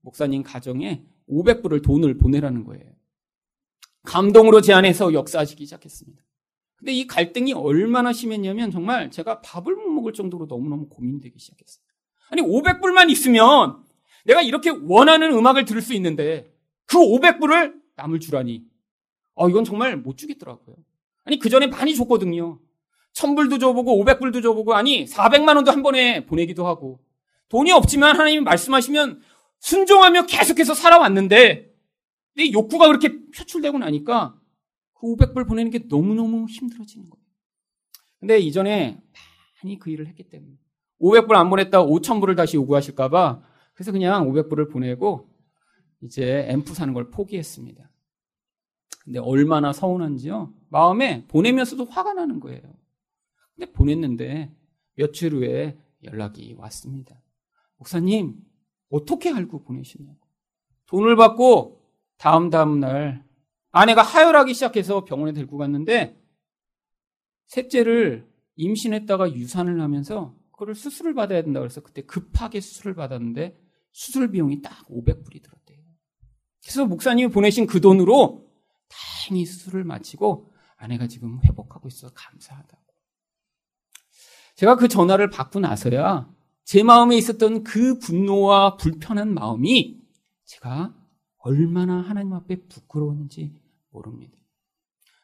목사님 가정에 500불을 돈을 보내라는 거예요. 감동으로 제안해서 역사하시기 시작했습니다. 근데 이 갈등이 얼마나 심했냐면 정말 제가 밥을 못 먹을 정도로 너무너무 고민되기 시작했어요. 아니 500불만 있으면 내가 이렇게 원하는 음악을 들을 수 있는데 그 500불을 남을 주라니. 어, 이건 정말 못 주겠더라고요. 아니 그 전에 많이 줬거든요. 1000불도 줘보고 500불도 줘보고 아니 400만 원도 한 번에 보내기도 하고 돈이 없지만 하나님이 말씀하시면 순종하며 계속해서 살아왔는데 내 욕구가 그렇게 표출되고 나니까 그 500불 보내는 게 너무너무 힘들어지는 거예요. 근데 이전에 많이 그 일을 했기 때문에 500불 안 보냈다 5,000불을 다시 요구하실까봐 그래서 그냥 500불을 보내고 이제 앰프 사는 걸 포기했습니다. 근데 얼마나 서운한지요. 마음에 보내면서도 화가 나는 거예요. 근데 보냈는데 며칠 후에 연락이 왔습니다. 목사님, 어떻게 알고 보내시냐고. 돈을 받고 다음 다음 날 아내가 하혈하기 시작해서 병원에 데리고 갔는데 셋째를 임신했다가 유산을 하면서 그거를 수술을 받아야 된다고 해서 그때 급하게 수술을 받았는데 수술 비용이 딱 500불이 들었대요. 그래서 목사님이 보내신 그 돈으로 다행히 수술을 마치고 아내가 지금 회복하고 있어서 감사하다고. 제가 그 전화를 받고 나서야 제 마음에 있었던 그 분노와 불편한 마음이 제가 얼마나 하나님 앞에 부끄러웠는지 모릅니다.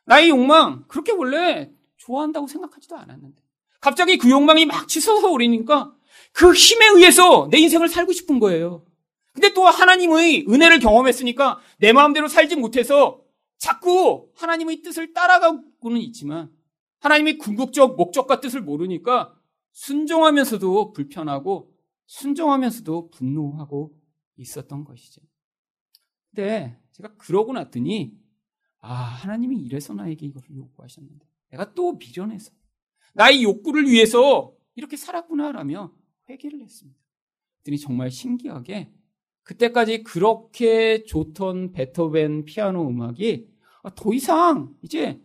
나의 욕망, 그렇게 원래 좋아한다고 생각하지도 않았는데. 갑자기 그 욕망이 막 치솟아 오르니까 그 힘에 의해서 내 인생을 살고 싶은 거예요. 근데 또 하나님의 은혜를 경험했으니까 내 마음대로 살지 못해서 자꾸 하나님의 뜻을 따라가고는 있지만 하나님의 궁극적 목적과 뜻을 모르니까 순종하면서도 불편하고 순종하면서도 분노하고 있었던 것이죠. 근데 제가 그러고 났더니 아 하나님이 이래서 나에게 이걸 요구하셨는데 내가 또 미련해서 나의 욕구를 위해서 이렇게 살았구나라며 회개를 했습니다. 그랬더니 정말 신기하게 그때까지 그렇게 좋던 베토벤 피아노 음악이 더 이상 이제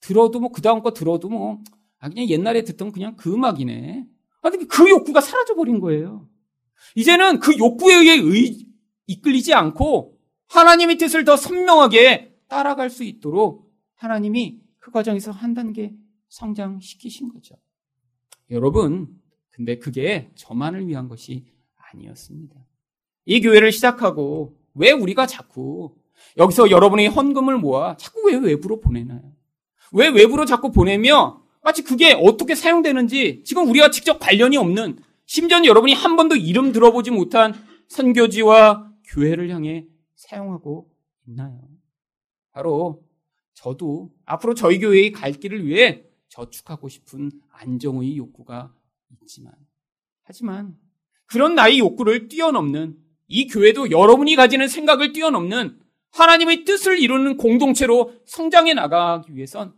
들어도 뭐 그 다음 거 들어도 뭐 아, 그냥 옛날에 듣던 그냥 그 음악이네. 아, 근데 그 욕구가 사라져버린 거예요. 이제는 그 욕구에 의해 의, 이끌리지 않고 하나님의 뜻을 더 선명하게 따라갈 수 있도록 하나님이 그 과정에서 한 단계 성장시키신 거죠. 여러분, 근데 그게 저만을 위한 것이 아니었습니다. 이 교회를 시작하고 왜 우리가 자꾸 여기서 여러분의 헌금을 모아 자꾸 왜 외부로 보내나요? 왜 외부로 자꾸 보내며 마치 그게 어떻게 사용되는지 지금 우리가 직접 관련이 없는 심지어 여러분이 한 번도 이름 들어보지 못한 선교지와 교회를 향해 사용하고 있나요? 바로 저도 앞으로 저희 교회의 갈 길을 위해 저축하고 싶은 안정의 욕구가 있지만 하지만 그런 나의 욕구를 뛰어넘는 이 교회도 여러분이 가지는 생각을 뛰어넘는 하나님의 뜻을 이루는 공동체로 성장해 나가기 위해선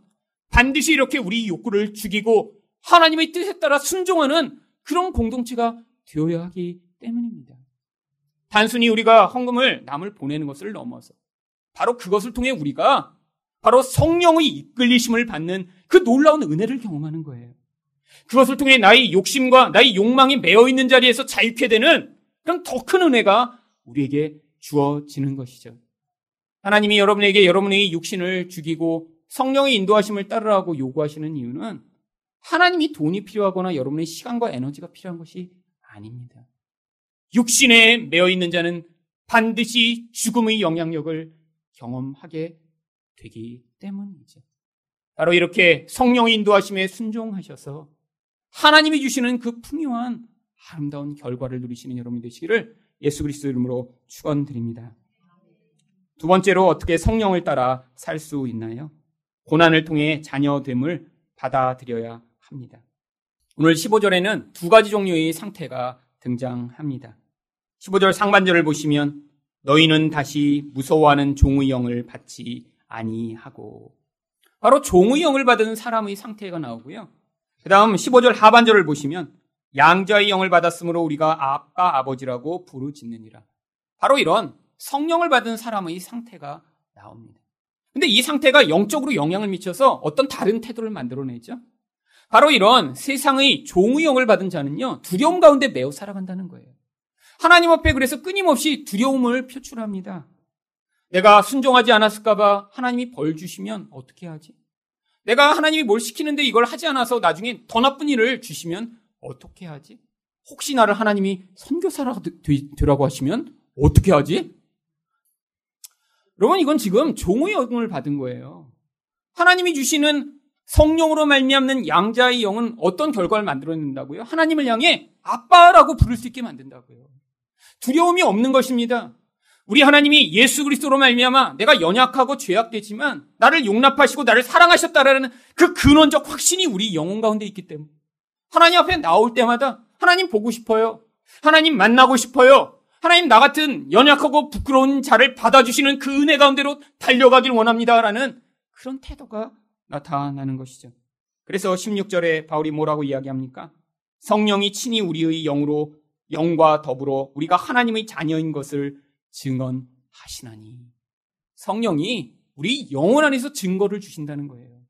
반드시 이렇게 우리 욕구를 죽이고 하나님의 뜻에 따라 순종하는 그런 공동체가 되어야 하기 때문입니다. 단순히 우리가 헌금을 남을 보내는 것을 넘어서 바로 그것을 통해 우리가 바로 성령의 이끌리심을 받는 그 놀라운 은혜를 경험하는 거예요. 그것을 통해 나의 욕심과 나의 욕망이 매어 있는 자리에서 자유케 되는 그런 더 큰 은혜가 우리에게 주어지는 것이죠. 하나님이 여러분에게 여러분의 육신을 죽이고 성령의 인도하심을 따르라고 요구하시는 이유는 하나님이 돈이 필요하거나 여러분의 시간과 에너지가 필요한 것이 아닙니다. 육신에 매어 있는 자는 반드시 죽음의 영향력을 경험하게 되기 때문이죠. 바로 이렇게 성령의 인도하심에 순종하셔서 하나님이 주시는 그 풍요한 아름다운 결과를 누리시는 여러분이 되시기를 예수 그리스도 이름으로 축원드립니다. 두 번째로 어떻게 성령을 따라 살 수 있나요? 고난을 통해 자녀됨을 받아들여야 합니다. 오늘 15절에는 두 가지 종류의 상태가 등장합니다. 15절 상반절을 보시면 너희는 다시 무서워하는 종의 영을 받지 아니하고 바로 종의 영을 받은 사람의 상태가 나오고요. 그 다음 15절 하반절을 보시면 양자의 영을 받았으므로 우리가 아빠 아버지라고 부르짖느니라. 바로 이런 성령을 받은 사람의 상태가 나옵니다. 근데 이 상태가 영적으로 영향을 미쳐서 어떤 다른 태도를 만들어내죠. 바로 이런 세상의 종의 영을 받은 자는요, 두려움 가운데 매우 살아간다는 거예요. 하나님 앞에 그래서 끊임없이 두려움을 표출합니다. 내가 순종하지 않았을까봐 하나님이 벌 주시면 어떻게 하지? 내가 하나님이 뭘 시키는데 이걸 하지 않아서 나중에 더 나쁜 일을 주시면 어떻게 하지? 혹시 나를 하나님이 선교사라고 되라고 하시면 어떻게 하지? 여러분 이건 지금 종의 영을 받은 거예요. 하나님이 주시는 성령으로 말미암는 양자의 영은 어떤 결과를 만들어낸다고요? 하나님을 향해 아빠라고 부를 수 있게 만든다고요. 두려움이 없는 것입니다. 우리 하나님이 예수 그리스도로 말미암아 내가 연약하고 죄악되지만 나를 용납하시고 나를 사랑하셨다라는 그 근원적 확신이 우리 영혼 가운데 있기 때문에 하나님 앞에 나올 때마다 하나님 보고 싶어요. 하나님 만나고 싶어요. 하나님 나 같은 연약하고 부끄러운 자를 받아주시는 그 은혜 가운데로 달려가길 원합니다라는 그런 태도가 나타나는 것이죠. 그래서 16절에 바울이 뭐라고 이야기합니까? 성령이 친히 우리의 영으로 영과 더불어 우리가 하나님의 자녀인 것을 증언하시나니. 성령이 우리 영혼 안에서 증거를 주신다는 거예요.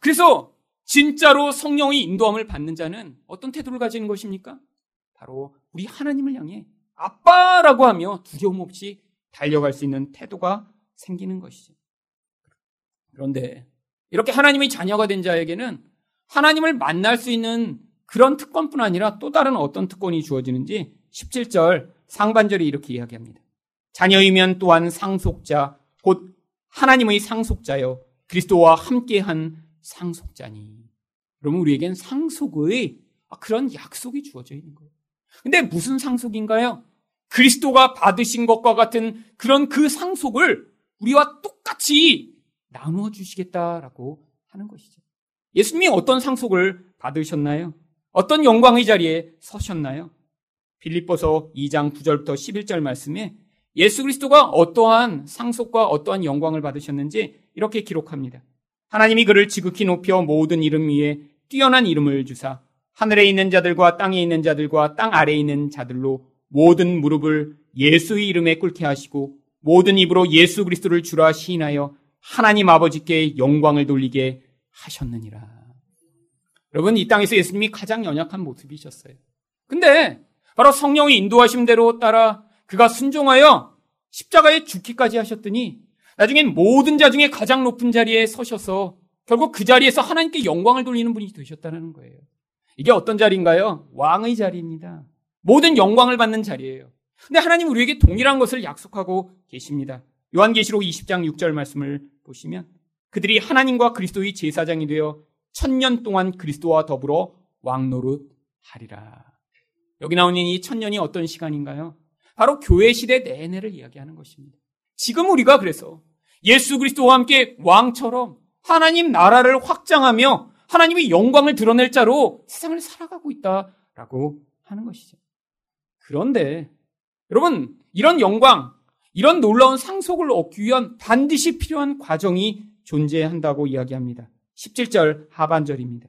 그래서 진짜로 성령의 인도함을 받는 자는 어떤 태도를 가지는 것입니까? 바로 우리 하나님을 향해 아빠라고 하며 두려움 없이 달려갈 수 있는 태도가 생기는 것이죠. 그런데 이렇게 하나님의 자녀가 된 자에게는 하나님을 만날 수 있는 그런 특권뿐 아니라 또 다른 어떤 특권이 주어지는지 17절 상반절이 이렇게 이야기합니다. 자녀이면 또한 상속자, 곧 하나님의 상속자여 그리스도와 함께한 상속자니. 그러면 우리에겐 상속의 그런 약속이 주어져 있는 거예요. 근데 무슨 상속인가요? 그리스도가 받으신 것과 같은 그런 그 상속을 우리와 똑같이 나누어 주시겠다라고 하는 것이죠. 예수님이 어떤 상속을 받으셨나요? 어떤 영광의 자리에 서셨나요? 빌립보서 2장 9절부터 11절 말씀에 예수 그리스도가 어떠한 상속과 어떠한 영광을 받으셨는지 이렇게 기록합니다. 하나님이 그를 지극히 높여 모든 이름 위에 뛰어난 이름을 주사 하늘에 있는 자들과 땅에 있는 자들과 땅 아래에 있는 자들로 모든 무릎을 예수의 이름에 꿇게 하시고 모든 입으로 예수 그리스도를 주라 시인하여 하나님 아버지께 영광을 돌리게 하셨느니라. 여러분 이 땅에서 예수님이 가장 연약한 모습이셨어요. 근데 바로 성령의 인도하심대로 따라 그가 순종하여 십자가에 죽기까지 하셨더니 나중엔 모든 자 중에 가장 높은 자리에 서셔서 결국 그 자리에서 하나님께 영광을 돌리는 분이 되셨다는 거예요. 이게 어떤 자리인가요? 왕의 자리입니다. 모든 영광을 받는 자리예요. 근데 하나님 우리에게 동일한 것을 약속하고 계십니다. 요한계시록 20장 6절 말씀을 보시면 그들이 하나님과 그리스도의 제사장이 되어 천년 동안 그리스도와 더불어 왕노릇 하리라. 여기 나오는 이 천년이 어떤 시간인가요? 바로 교회 시대 내내를 이야기하는 것입니다. 지금 우리가 그래서 예수 그리스도와 함께 왕처럼 하나님 나라를 확장하며 하나님의 영광을 드러낼 자로 세상을 살아가고 있다라고 하는 것이죠. 그런데 여러분 이런 영광, 이런 놀라운 상속을 얻기 위한 반드시 필요한 과정이 존재한다고 이야기합니다. 17절 하반절입니다.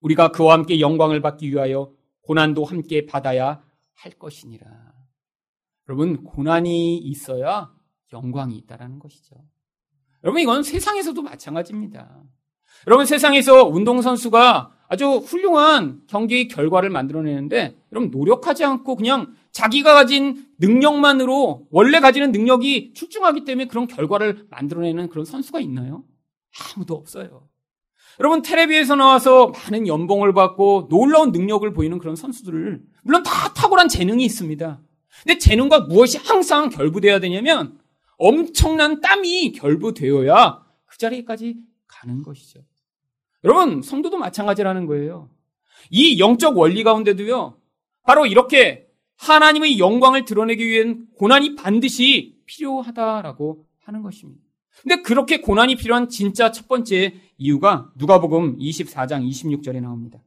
우리가 그와 함께 영광을 받기 위하여 고난도 함께 받아야 할 것이니라. 여러분, 고난이 있어야 영광이 있다라는 것이죠. 여러분, 이건 세상에서도 마찬가지입니다. 여러분, 세상에서 운동선수가 아주 훌륭한 경기 결과를 만들어내는데, 여러분, 노력하지 않고 그냥 자기가 가진 능력만으로 원래 가지는 능력이 출중하기 때문에 그런 결과를 만들어내는 그런 선수가 있나요? 아무도 없어요. 여러분 텔레비에서 나와서 많은 연봉을 받고 놀라운 능력을 보이는 그런 선수들을 물론 다 탁월한 재능이 있습니다. 근데 재능과 무엇이 항상 결부되어야 되냐면 엄청난 땀이 결부되어야 그 자리까지 가는 것이죠. 여러분 성도도 마찬가지라는 거예요. 이 영적 원리 가운데도요. 바로 이렇게 하나님의 영광을 드러내기 위한 고난이 반드시 필요하다라고 하는 것입니다. 근데 그렇게 고난이 필요한 진짜 첫 번째 이유가 누가복음 24장 26절에 나옵니다.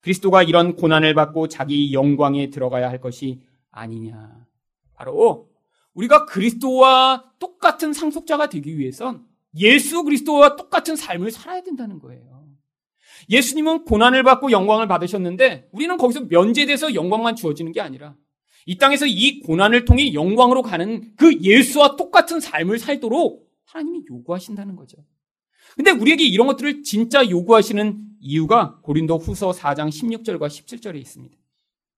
그리스도가 이런 고난을 받고 자기 영광에 들어가야 할 것이 아니냐. 바로 우리가 그리스도와 똑같은 상속자가 되기 위해선 예수 그리스도와 똑같은 삶을 살아야 된다는 거예요. 예수님은 고난을 받고 영광을 받으셨는데 우리는 거기서 면제돼서 영광만 주어지는 게 아니라 이 땅에서 이 고난을 통해 영광으로 가는 그 예수와 똑같은 삶을 살도록 하나님이 요구하신다는 거죠. 근데 우리에게 이런 것들을 진짜 요구하시는 이유가 고린도 후서 4장 16절과 17절에 있습니다.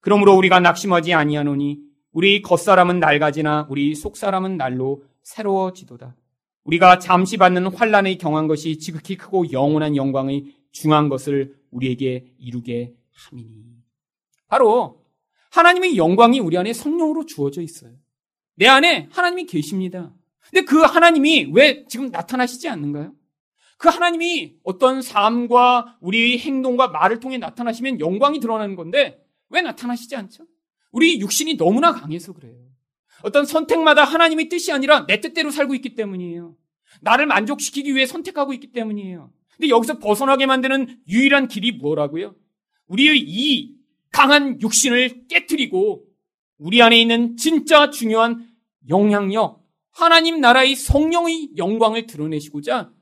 그러므로 우리가 낙심하지 아니하노니 우리 겉사람은 낡아지나 우리 속사람은 날로 새로워지도다. 우리가 잠시 받는 환란의 경한 것이 지극히 크고 영원한 영광의 중한 것을 우리에게 이루게 함이니. 바로 하나님의 영광이 우리 안에 성령으로 주어져 있어요. 내 안에 하나님이 계십니다. 근데 그 하나님이 왜 지금 나타나시지 않는가요? 그 하나님이 어떤 삶과 우리 행동과 말을 통해 나타나시면 영광이 드러나는 건데 왜 나타나시지 않죠? 우리 육신이 너무나 강해서 그래요. 어떤 선택마다 하나님의 뜻이 아니라 내 뜻대로 살고 있기 때문이에요. 나를 만족시키기 위해 선택하고 있기 때문이에요. 근데 여기서 벗어나게 만드는 유일한 길이 뭐라고요? 우리의 이 강한 육신을 깨뜨리고 우리 안에 있는 진짜 중요한 영향력, 하나님 나라의 성령의 영광을 드러내시고자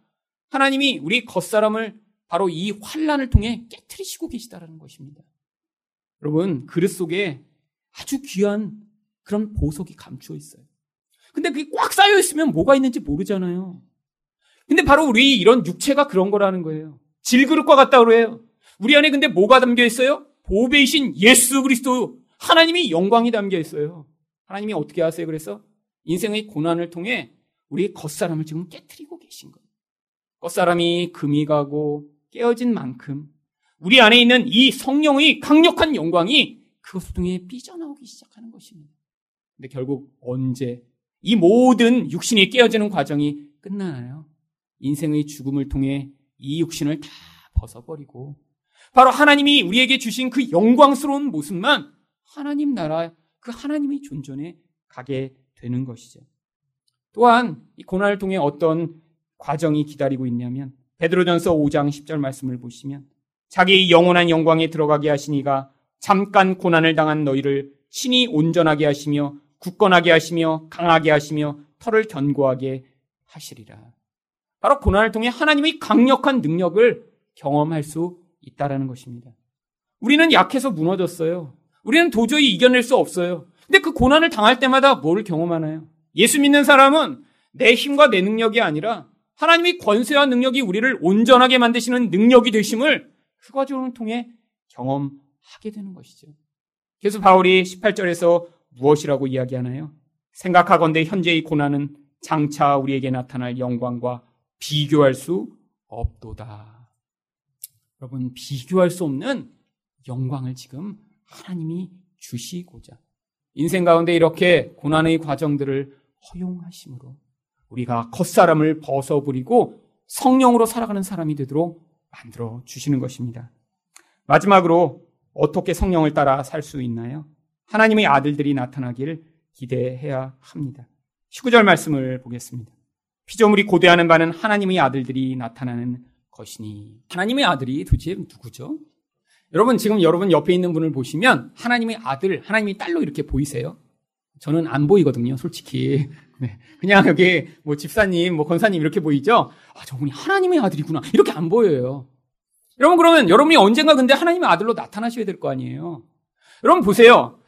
하나님이 우리 겉사람을 바로 이 환란을 통해 깨뜨리시고 계시다라는 것입니다. 여러분 그릇 속에 아주 귀한 그런 보석이 감추어 있어요. 근데 그게 꽉 쌓여 있으면 뭐가 있는지 모르잖아요. 근데 바로 우리 이런 육체가 그런 거라는 거예요. 질그릇과 같다 그래요. 우리 안에 근데 뭐가 담겨 있어요? 보배이신 예수 그리스도 하나님의 영광이 담겨 있어요. 하나님이 어떻게 하세요? 그래서 인생의 고난을 통해 우리 겉사람을 지금 깨뜨리고 계신 거예요. 겉사람이 금이 가고 깨어진 만큼 우리 안에 있는 이 성령의 강력한 영광이 그것을 통해 삐져나오기 시작하는 것입니다. 근데 결국 언제 이 모든 육신이 깨어지는 과정이 끝나나요? 인생의 죽음을 통해 이 육신을 다 벗어버리고 바로 하나님이 우리에게 주신 그 영광스러운 모습만 하나님 나라 그 하나님의 존전에 가게 되는 것이죠. 또한 이 고난을 통해 어떤 과정이 기다리고 있냐면 베드로전서 5장 10절 말씀을 보시면 자기 영원한 영광에 들어가게 하시니가 잠깐 고난을 당한 너희를 신이 온전하게 하시며 굳건하게 하시며 강하게 하시며 털을 견고하게 하시리라. 바로 고난을 통해 하나님의 강력한 능력을 경험할 수 있다라는 것입니다. 우리는 약해서 무너졌어요. 우리는 도저히 이겨낼 수 없어요. 근데 그 고난을 당할 때마다 뭘 경험하나요? 예수 믿는 사람은 내 힘과 내 능력이 아니라 하나님의 권세와 능력이 우리를 온전하게 만드시는 능력이 되심을 그 과정을 통해 경험하게 되는 것이죠. 그래서 바울이 18절에서 무엇이라고 이야기하나요? 생각하건대 현재의 고난은 장차 우리에게 나타날 영광과 비교할 수 없도다. 여러분, 비교할 수 없는 영광을 지금 하나님이 주시고자 인생 가운데 이렇게 고난의 과정들을 허용하심으로 우리가 겉사람을 벗어버리고 성령으로 살아가는 사람이 되도록 만들어 주시는 것입니다. 마지막으로 어떻게 성령을 따라 살 수 있나요? 하나님의 아들들이 나타나길 기대해야 합니다. 19절 말씀을 보겠습니다. 피조물이 고대하는 바는 하나님의 아들들이 나타나는 것이니. 하나님의 아들이 도대체 누구죠? 여러분 지금 여러분 옆에 있는 분을 보시면 하나님의 아들, 하나님의 딸로 이렇게 보이세요? 저는 안 보이거든요, 솔직히. <laughs> 네. 그냥 여기 뭐 집사님, 뭐 권사님 이렇게 보이죠? 아, 저분이 하나님의 아들이구나. 이렇게 안 보여요. 여러분, 그러면 여러분이 언젠가 근데 하나님의 아들로 나타나셔야 될 거 아니에요? 여러분 보세요.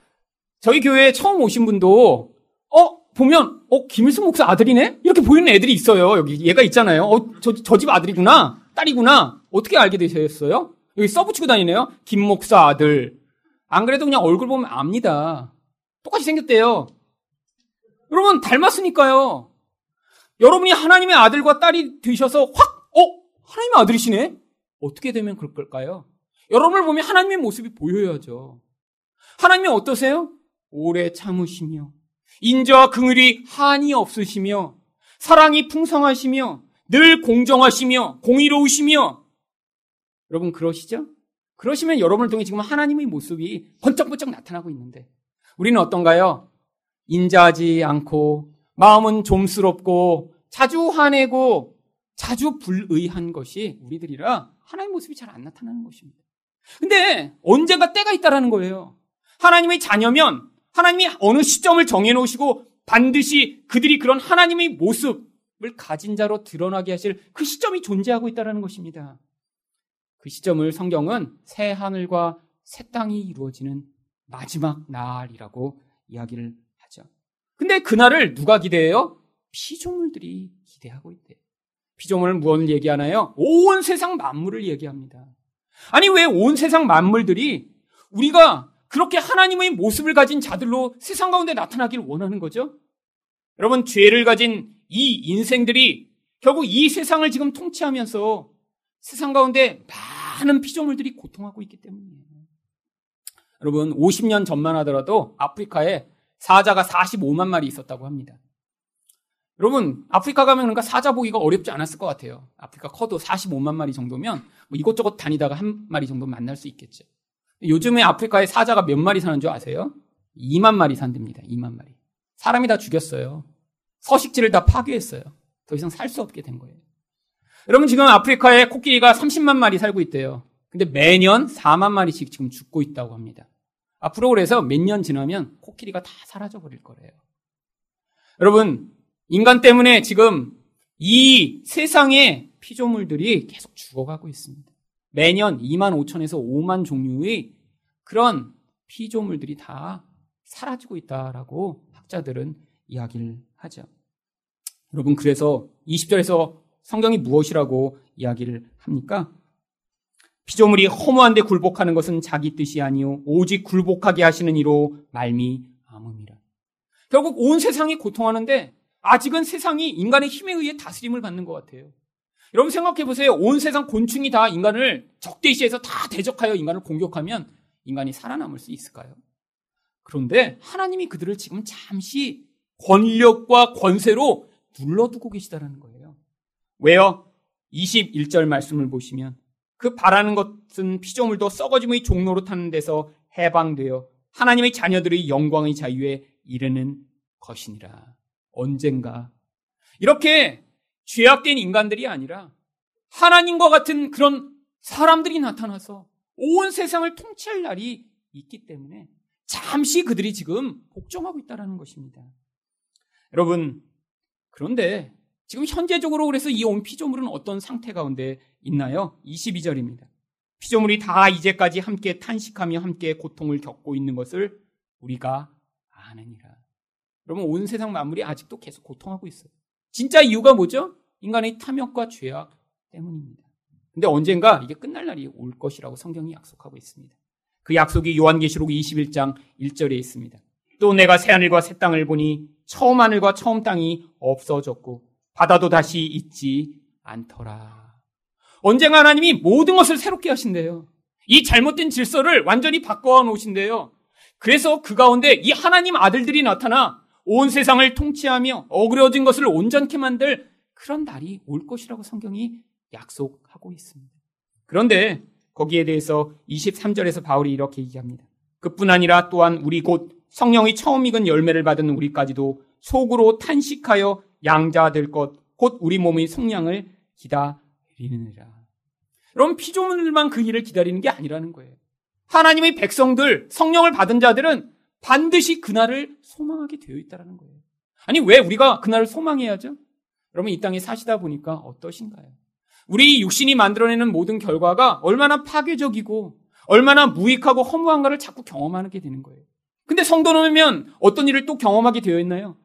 저희 교회에 처음 오신 분도, 어, 보면, 어, 김일성 목사 아들이네? 이렇게 보이는 애들이 있어요. 여기 얘가 있잖아요. 어, 저, 저 집 아들이구나. 딸이구나. 어떻게 알게 되셨어요? 여기 써붙이고 다니네요. 김 목사 아들. 안 그래도 그냥 얼굴 보면 압니다. 똑같이 생겼대요. 여러분, 닮았으니까요. 여러분이 하나님의 아들과 딸이 되셔서 확, 어? 하나님의 아들이시네? 어떻게 되면 그럴 걸까요? 여러분을 보면 하나님의 모습이 보여야죠. 하나님이 어떠세요? 오래 참으시며, 인자와 긍휼이 한이 없으시며, 사랑이 풍성하시며, 늘 공정하시며, 공의로우시며, 여러분 그러시죠? 그러시면 여러분을 통해 지금 하나님의 모습이 번쩍번쩍 나타나고 있는데, 우리는 어떤가요? 인자하지 않고 마음은 좀스럽고 자주 화내고 자주 불의한 것이 우리들이라 하나님 모습이 잘 안 나타나는 것입니다. 근데 언젠가 때가 있다라는 거예요. 하나님의 자녀면 하나님이 어느 시점을 정해놓으시고 반드시 그들이 그런 하나님의 모습을 가진 자로 드러나게 하실 그 시점이 존재하고 있다는 것입니다. 그 시점을 성경은 새 하늘과 새 땅이 이루어지는 마지막 날이라고 이야기를 하죠. 근데 그날을 누가 기대해요? 피조물들이 기대하고 있대요. 피조물은 무엇을 얘기하나요? 온 세상 만물을 얘기합니다. 아니, 왜 온 세상 만물들이 우리가 그렇게 하나님의 모습을 가진 자들로 세상 가운데 나타나길 원하는 거죠? 여러분, 죄를 가진 이 인생들이 결국 이 세상을 지금 통치하면서 세상 가운데 많은 피조물들이 고통하고 있기 때문이에요. 여러분, 50년 전만 하더라도 아프리카에 사자가 45만 마리 있었다고 합니다. 여러분, 아프리카 가면 그러니까 사자 보기가 어렵지 않았을 것 같아요. 아프리카 커도 45만 마리 정도면 뭐 이것저것 다니다가 한 마리 정도 만날 수 있겠죠. 요즘에 아프리카에 사자가 몇 마리 사는 줄 아세요? 2만 마리 산답니다. 2만 마리. 사람이 다 죽였어요. 서식지를 다 파괴했어요. 더 이상 살 수 없게 된 거예요. 여러분 지금 아프리카에 코끼리가 30만 마리 살고 있대요. 근데 매년 4만 마리씩 지금 죽고 있다고 합니다. 앞으로 그래서 몇 년 지나면 코끼리가 다 사라져 버릴 거래요. 여러분, 인간 때문에 지금 이 세상의 피조물들이 계속 죽어가고 있습니다. 매년 2만 5천에서 5만 종류의 그런 피조물들이 다 사라지고 있다라고 학자들은 이야기를 하죠. 여러분, 그래서 20절에서 성경이 무엇이라고 이야기를 합니까? 피조물이 허무한데 굴복하는 것은 자기 뜻이 아니요 오직 굴복하게 하시는 이로 말미암음이라. 결국 온 세상이 고통하는데 아직은 세상이 인간의 힘에 의해 다스림을 받는 것 같아요. 여러분 생각해 보세요. 온 세상 곤충이 다 인간을 적대시해서 다 대적하여 인간을 공격하면 인간이 살아남을 수 있을까요? 그런데 하나님이 그들을 지금 잠시 권력과 권세로 눌러두고 계시다는 거예요. 왜요? 21절 말씀을 보시면 그 바라는 것은 피조물도 썩어짐의 종로로 타는 데서 해방되어 하나님의 자녀들의 영광의 자유에 이르는 것이니라. 언젠가 이렇게 죄악된 인간들이 아니라 하나님과 같은 그런 사람들이 나타나서 온 세상을 통치할 날이 있기 때문에 잠시 그들이 지금 복종하고 있다는 것입니다. 여러분, 그런데 지금 현재적으로 그래서 이 온 피조물은 어떤 상태 가운데 있나요? 22절입니다. 피조물이 다 이제까지 함께 탄식하며 함께 고통을 겪고 있는 것을 우리가 아느니라. 여러분, 온 세상 만물이 아직도 계속 고통하고 있어요. 진짜 이유가 뭐죠? 인간의 탐욕과 죄악 때문입니다. 근데 언젠가 이게 끝날 날이 올 것이라고 성경이 약속하고 있습니다. 그 약속이 요한계시록 21장 1절에 있습니다. 또 내가 새하늘과 새 땅을 보니 처음 하늘과 처음 땅이 없어졌고 바다도 다시 있지 않더라. 언젠가 하나님이 모든 것을 새롭게 하신대요. 이 잘못된 질서를 완전히 바꿔 놓으신대요. 그래서 그 가운데 이 하나님 아들들이 나타나 온 세상을 통치하며 어그러진 것을 온전케 만들 그런 날이 올 것이라고 성경이 약속하고 있습니다. 그런데 거기에 대해서 23절에서 바울이 이렇게 얘기합니다. 그뿐 아니라 또한 우리 곧 성령이 처음 익은 열매를 받은 우리까지도 속으로 탄식하여 양자 될 것, 곧 우리 몸의 성량을 기다리느니라. 여러분, 피조물만 그 일을 기다리는 게 아니라는 거예요. 하나님의 백성들, 성령을 받은 자들은 반드시 그날을 소망하게 되어 있다는 거예요. 아니, 왜 우리가 그날을 소망해야죠? 여러분, 이 땅에 사시다 보니까 어떠신가요? 우리 육신이 만들어내는 모든 결과가 얼마나 파괴적이고 얼마나 무익하고 허무한가를 자꾸 경험하게 되는 거예요. 근데 성도는 어떤 일을 또 경험하게 되어 있나요?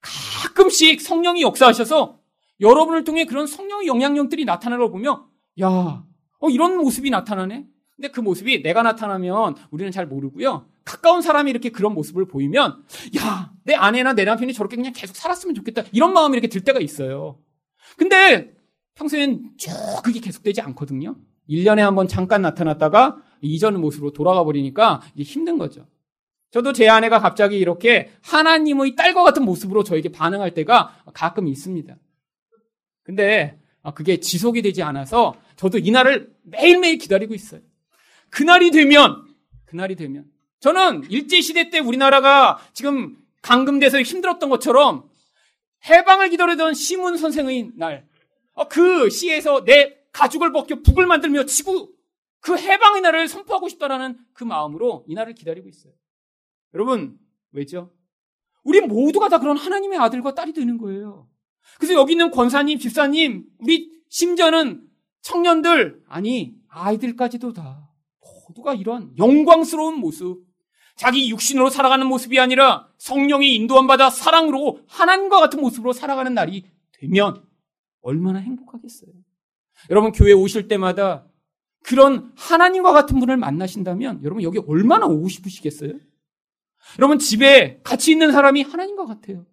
가끔씩 성령이 역사하셔서 여러분을 통해 그런 성령의 영향력들이 나타나는 걸 보며 야, 어, 이런 모습이 나타나네? 근데 그 모습이 내가 나타나면 우리는 잘 모르고요. 가까운 사람이 이렇게 그런 모습을 보이면 야, 내 아내나 내 남편이 저렇게 그냥 계속 살았으면 좋겠다. 이런 마음이 이렇게 들 때가 있어요. 근데 평소엔 쭉 그게 계속되지 않거든요. 1년에 한 번 잠깐 나타났다가 이전 모습으로 돌아가 버리니까 이게 힘든 거죠. 저도 제 아내가 갑자기 이렇게 하나님의 딸과 같은 모습으로 저에게 반응할 때가 가끔 있습니다. 근데 그게 지속이 되지 않아서 저도 이날을 매일매일 기다리고 있어요. 그날이 되면, 그날이 되면. 저는 일제시대 때 우리나라가 지금 강금돼서 힘들었던 것처럼 해방을 기다리던 시문 선생의 날, 어, 그 시에서 내 가죽을 벗겨 북을 만들며 치고 그 해방의 날을 선포하고 싶다라는 그 마음으로 이 날을 기다리고 있어요. 여러분, 왜죠? 우리 모두가 다 그런 하나님의 아들과 딸이 되는 거예요. 그래서 여기 있는 권사님, 집사님, 우리 심지어는 청년들, 아니, 아이들까지도 다 모두가 이런 영광스러운 모습, 자기 육신으로 살아가는 모습이 아니라 성령이 인도함 받아 사랑으로 하나님과 같은 모습으로 살아가는 날이 되면 얼마나 행복하겠어요. 여러분 교회 오실 때마다 그런 하나님과 같은 분을 만나신다면 여러분 여기 얼마나 오고 싶으시겠어요? 여러분 집에 같이 있는 사람이 하나님과 같아요.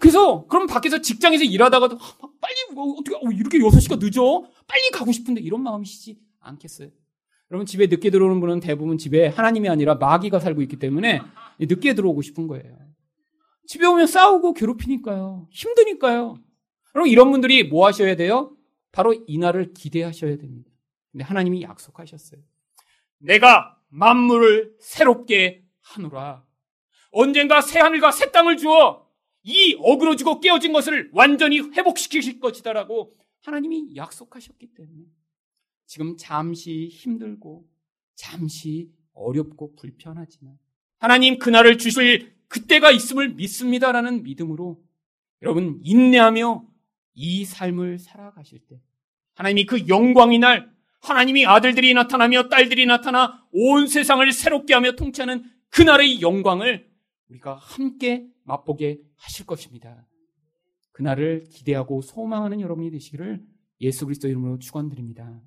그래서 그럼 밖에서 직장에서 일하다가도 아, 빨리 뭐, 어떻게 어, 이렇게 6시가 늦어? 빨리 가고 싶은데 이런 마음이시지 않겠어요? 여러분 집에 늦게 들어오는 분은 대부분 집에 하나님이 아니라 마귀가 살고 있기 때문에 늦게 들어오고 싶은 거예요. 집에 오면 싸우고 괴롭히니까요. 힘드니까요. 여러분 이런 분들이 뭐 하셔야 돼요? 바로 이날을 기대하셔야 됩니다. 근데 하나님이 약속하셨어요. 내가 만물을 새롭게 하노라. 언젠가 새 하늘과 새 땅을 주어 이 어그러지고 깨어진 것을 완전히 회복시키실 것이다라고 하나님이 약속하셨기 때문에 지금 잠시 힘들고 잠시 어렵고 불편하지만 하나님 그날을 주실 그때가 있음을 믿습니다라는 믿음으로 여러분 인내하며 이 삶을 살아가실 때 하나님이 그 영광의 날 하나님이 아들들이 나타나며 딸들이 나타나 온 세상을 새롭게 하며 통치하는 그날의 영광을 우리가 함께 맛보게 하실 것입니다. 그날을 기대하고 소망하는 여러분이 되시기를 예수 그리스도 이름으로 축원드립니다.